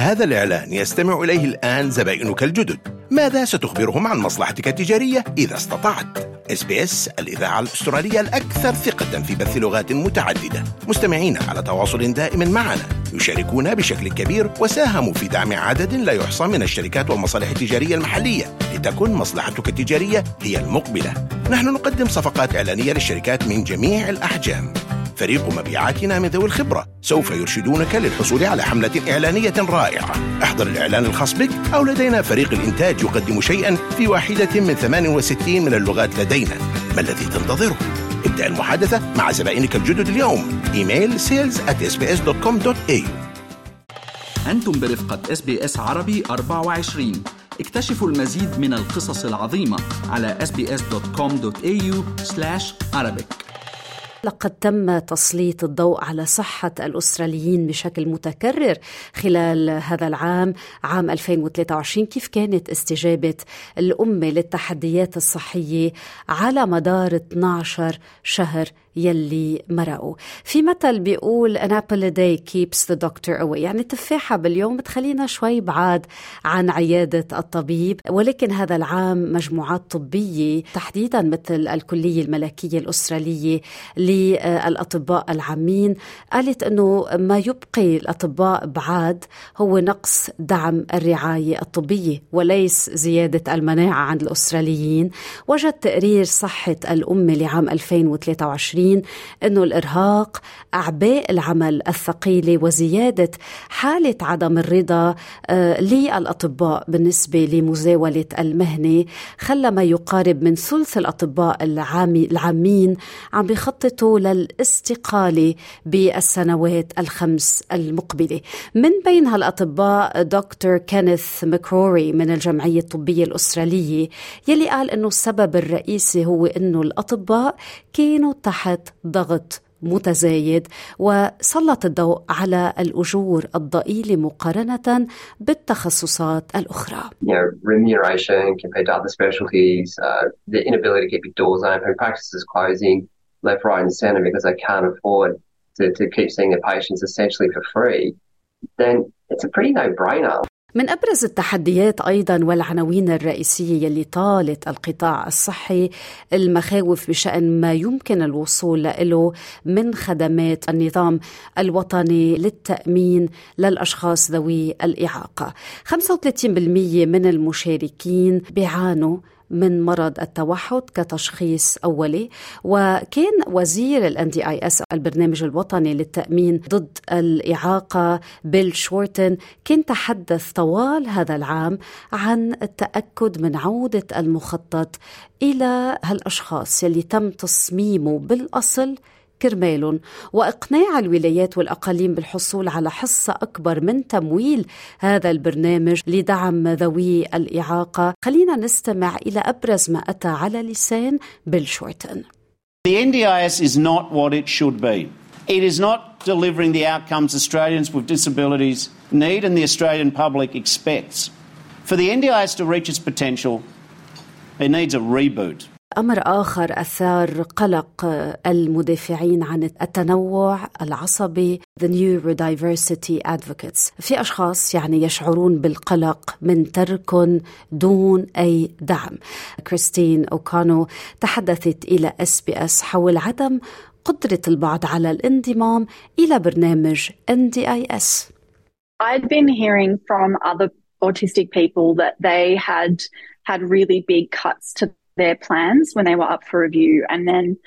هذا الإعلان يستمع إليه الآن زبائنك الجدد. ماذا ستخبرهم عن مصلحتك التجارية إذا استطعت؟ إس بي إس الإذاعة الأسترالية الأكثر ثقة في بث لغات متعددة. مستمعين على تواصل دائم معنا. يشاركون بشكل كبير وساهموا في دعم عدد لا يحصى من الشركات والمصالح التجارية المحلية لتكن مصلحتك التجارية هي المقبلة. نحن نقدم صفقات إعلانية للشركات من جميع الأحجام. فريق مبيعاتنا من ذوي الخبرة. سوف يرشدونك للحصول على حملة إعلانية رائعة. احضر الإعلان الخاص بك أو لدينا فريق الإنتاج يقدم شيئا في واحدة من 68 من اللغات لدينا. ما الذي تنتظره؟ ابدأ المحادثة مع زبائنك الجدد اليوم. email sales at sbs.com.au أنتم برفقة اس بي اس عربي 24 اكتشفوا المزيد من القصص العظيمة على sbs.com.au arabic. لقد تم تسليط الضوء على صحة الأستراليين بشكل متكرر خلال هذا العام عام 2023 كيف كانت استجابة الأمة للتحديات الصحية على مدار 12 شهر يلي مرقوا. في مثل بيقول an apple a day keeps the doctor away. يعني تفاحة باليوم بتخلينا شوي بعاد عن عيادة الطبيب. ولكن هذا العام مجموعات طبية تحديدا مثل الكلية الملكية الأسترالية للأطباء العامين قالت أنه ما يبقي الأطباء بعاد هو نقص دعم الرعاية الطبية وليس زيادة المناعة عند الأستراليين. وجد تقرير صحة الأمة لعام 2023 أنه الإرهاق أعباء العمل الثقيلة وزيادة حالة عدم الرضا آه، للأطباء بالنسبة لمزاولة المهنة خلى ما يقارب من ثلث الأطباء العامين عم بيخططوا للاستقالة بالسنوات الخمس المقبلة. من بين هالأطباء دكتور كينيث مكروري من الجمعية الطبية الأسترالية يلي قال أنه السبب الرئيسي هو أنه الأطباء كانوا تحت ضغط متزايد وسلط الضوء على الأجور الضئيلة مقارنة بالتخصصات الأخرى. You know, remuneration compared to other specialties, uh, the inability to keep your doors open, practices closing, left, right, and centre because they can't afford to, to keep seeing their patients essentially for free, then it's a pretty no brainer. من أبرز التحديات أيضا والعناوين الرئيسية يلي طالت القطاع الصحي المخاوف بشأن ما يمكن الوصول له من خدمات النظام الوطني للتأمين للأشخاص ذوي الإعاقة. 35% من المشاركين بيعانوا من مرض التوحد كتشخيص أولي وكان وزير NDIS البرنامج الوطني للتأمين ضد الإعاقة بيل شورتن كان تحدث طوال هذا العام عن التأكد من عودة المخطط إلى هالأشخاص يلي تم تصميمه بالأصل كرمالهم وإقناع الولايات والأقاليم بالحصول على حصة أكبر من تمويل هذا البرنامج لدعم ذوي الإعاقة خلينا نستمع إلى أبرز ما أتى على لسان بيل شورتن The NDIS is not what it should be. It is not delivering the outcomes Australians with disabilities need and the Australian public expects. For the NDIS to reach its potential, it needs a reboot. أمر آخر أثار قلق المدافعين عن التنوع العصبي The Neurodiversity Advocates. في أشخاص يعني يشعرون بالقلق من ترك دون أي دعم. كريستين أوكانو تحدثت إلى اس بي اس حول عدم قدرة البعض على الانضمام إلى برنامج NDIS I'd been hearing from other autistic people that they had had really big cuts to their plans when they were up for review. And then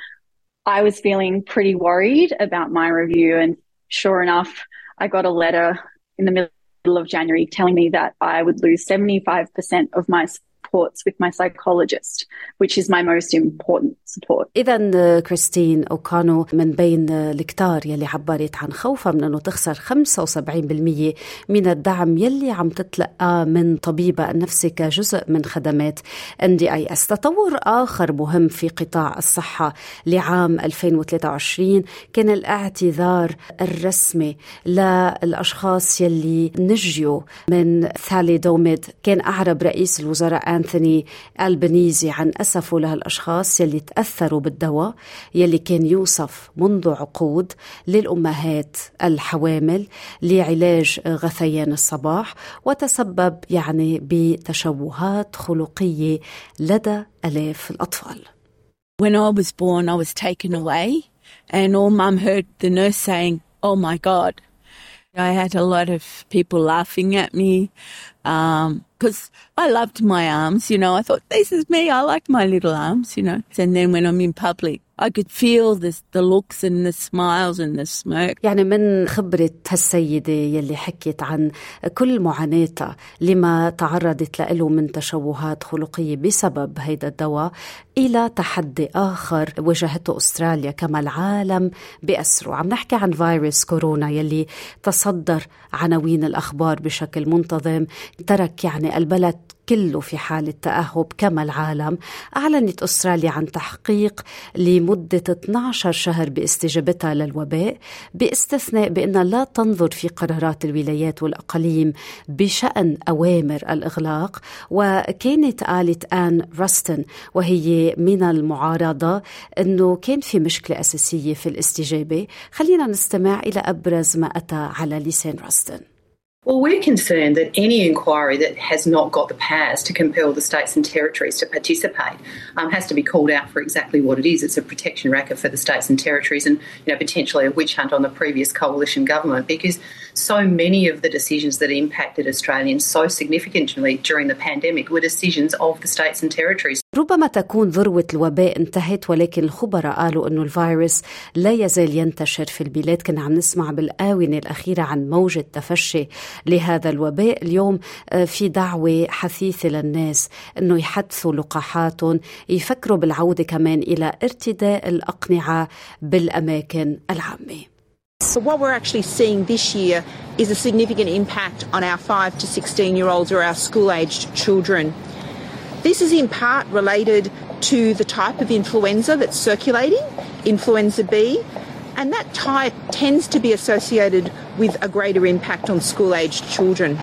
I was feeling pretty worried about my review. And sure enough, I got a letter in the middle of January telling me that I would lose 75% of my reports with my psychologist, which is my most important support. إذا كريستين أوكانو من بين الكتار يلي عبرت عن خوفها من أنه تخسر 75% من الدعم يلي عم تتلقاه من طبيبة النفسي كجزء من خدمات NDIS تطور آخر مهم في قطاع الصحة لعام 2023 كان الاعتذار الرسمي للأشخاص يلي نجيوا من ثالي دوميد كان أعرب رئيس الوزراء أنثوني ألبنيزي عن أسفه لهالأشخاص يلي تأثروا بالدواء يلي كان يوصف منذ عقود للأمهات الحوامل لعلاج غثيان الصباح وتسبب يعني بتشوهات خلقية لدى آلاف الأطفال. When I was born, I was taken away, and all mum heard the nurse saying, Oh my God. I had a lot of people laughing at me because um, I loved my arms, you know. I thought, this is me. I like my little arms, you know. And then when I'm in public, I could feel this, the looks and the smiles and the smirk. يعني من خبرة هالسيدة يلي حكيت عن كل معاناتها لما تعرضت له من تشوهات خلقية بسبب هيدا الدواء إلى تحدي آخر واجهته أستراليا كما العالم بأسره عم نحكي عن فيروس كورونا يلي تصدر عناوين الأخبار بشكل منتظم ترك يعني البلد كله في حالة تأهب كما العالم. أعلنت أستراليا عن تحقيق لمدة 12 شهر باستجابتها للوباء باستثناء بأنها لا تنظر في قرارات الولايات والأقاليم بشأن أوامر الإغلاق. وكانت قالت آن راستن وهي من المعارضة أنه كان في مشكلة أساسية في الاستجابة. خلينا نستمع إلى أبرز ما أتى على لسان راستن Well, we're concerned that any inquiry that has not got the powers to compel the states and territories to participate um, has to be called out for exactly what it is. It's a protection racket for the states and territories, and you know potentially a witch hunt on the previous coalition government because so many of the decisions that impacted Australians so significantly during the pandemic were decisions of the states and territories. ربما تكون ذروة الوباء انتهت ولكن الخبراء قالوا أنه الفيروس لا يزال ينتشر في البلاد. كنا عم نسمع بالآونة الأخيرة عن موجة تفشي لهذا الوباء. اليوم في دعوة حثيثة للناس أنه يحدثوا لقاحاتهم يفكروا بالعودة كمان إلى ارتداء الأقنعة بالأماكن العامة. So, what we're actually seeing this year is a significant impact on our 5 to 16 year olds or our school aged children. This is in part related to the type of influenza that's circulating, influenza B, and that type tends to be associated with a greater impact on school aged children.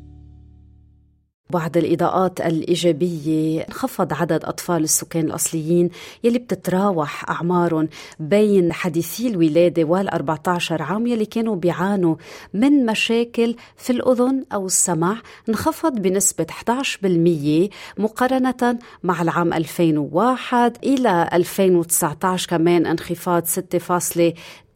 بعض الإضاءات الإيجابية انخفض عدد أطفال السكان الأصليين يلي بتتراوح أعمارهم بين حديثي الولادة وال14 عام يلي كانوا بيعانوا من مشاكل في الأذن أو السمع انخفض بنسبة 11% مقارنة مع العام 2001 إلى 2019 كمان انخفاض 6.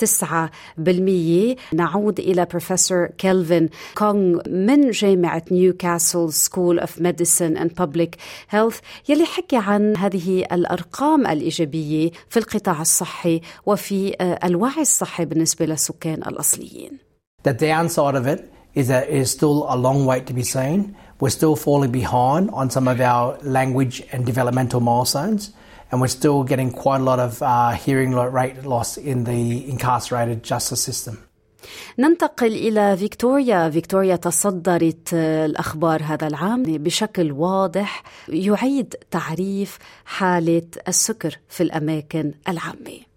9% نعود إلى بروفيسور كيلفن كونغ من جامعة نيوكاسل School of Medicine and Public Health يلي حكي عن هذه الأرقام الإيجابية في القطاع الصحي وفي الوعي الصحي بالنسبة للسكان الأصليين. The downside of it is that it is still a long wait to be seen. We're still falling behind on some of our language and developmental milestones. and we're still getting quite a lot of uh, hearing rate loss in the incarcerated justice system. ننتقل إلى فيكتوريا فيكتوريا تصدرت الأخبار هذا العام بشكل واضح يعيد تعريف حالة السكر في الأماكن العامة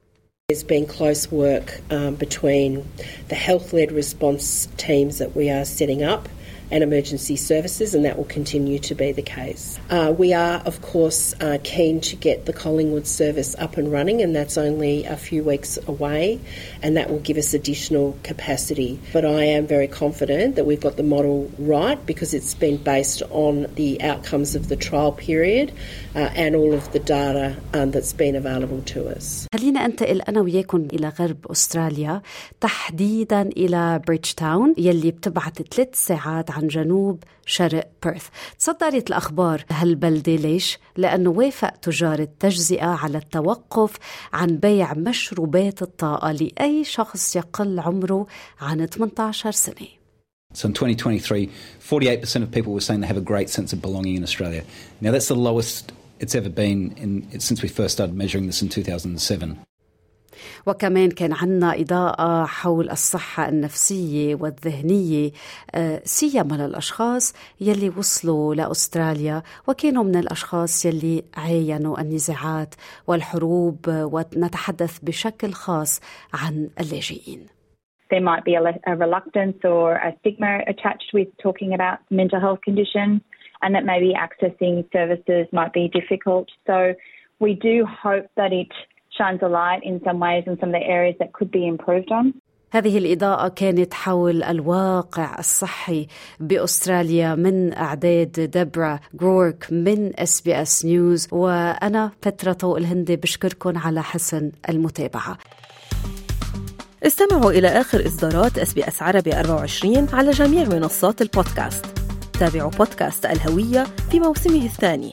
There's been close work um, between the health led response teams that we are setting up and emergency services, and that will continue to be the case. Uh, we are, of course, uh, keen to get the Collingwood service up and running, and that's only a few weeks away, and that will give us additional capacity. But I am very confident that we've got the model right because it's been based on the outcomes of the trial period uh, and all of the data um, that's been available to us. خلينا انتقل انا وياكم الى غرب استراليا تحديدا الى بريدج تاون يلي بتبعت ثلاث ساعات عن جنوب شرق بيرث تصدرت الأخبار هالبلدة ليش؟ لأنه وافق تجار التجزئة على التوقف عن بيع مشروبات الطاقة لأي شخص يقل عمره عن 18 سنة So in 2023, 48% of people were saying they have a great sense of belonging in Australia. Now that's the lowest it's ever been in, since we first started measuring this in 2007. وكمان كان عنا إضاءة حول الصحة النفسية والذهنية آه، سيما للأشخاص يلي وصلوا لأستراليا وكانوا من الأشخاص يلي عاينوا النزاعات والحروب ونتحدث بشكل خاص عن اللاجئين there might be a, a, reluctance or a stigma attached with talking about mental health conditions, and that maybe accessing services might be difficult. So, we do hope that it shines a light in some ways in some of the areas that could be improved on. هذه الإضاءة كانت حول الواقع الصحي بأستراليا من أعداد دبرا جورك من اس بي اس نيوز وأنا فترة طوق الهندي بشكركم على حسن المتابعة. استمعوا إلى آخر إصدارات SBS عربي 24 على جميع منصات البودكاست. تابعوا بودكاست الهوية في موسمه الثاني.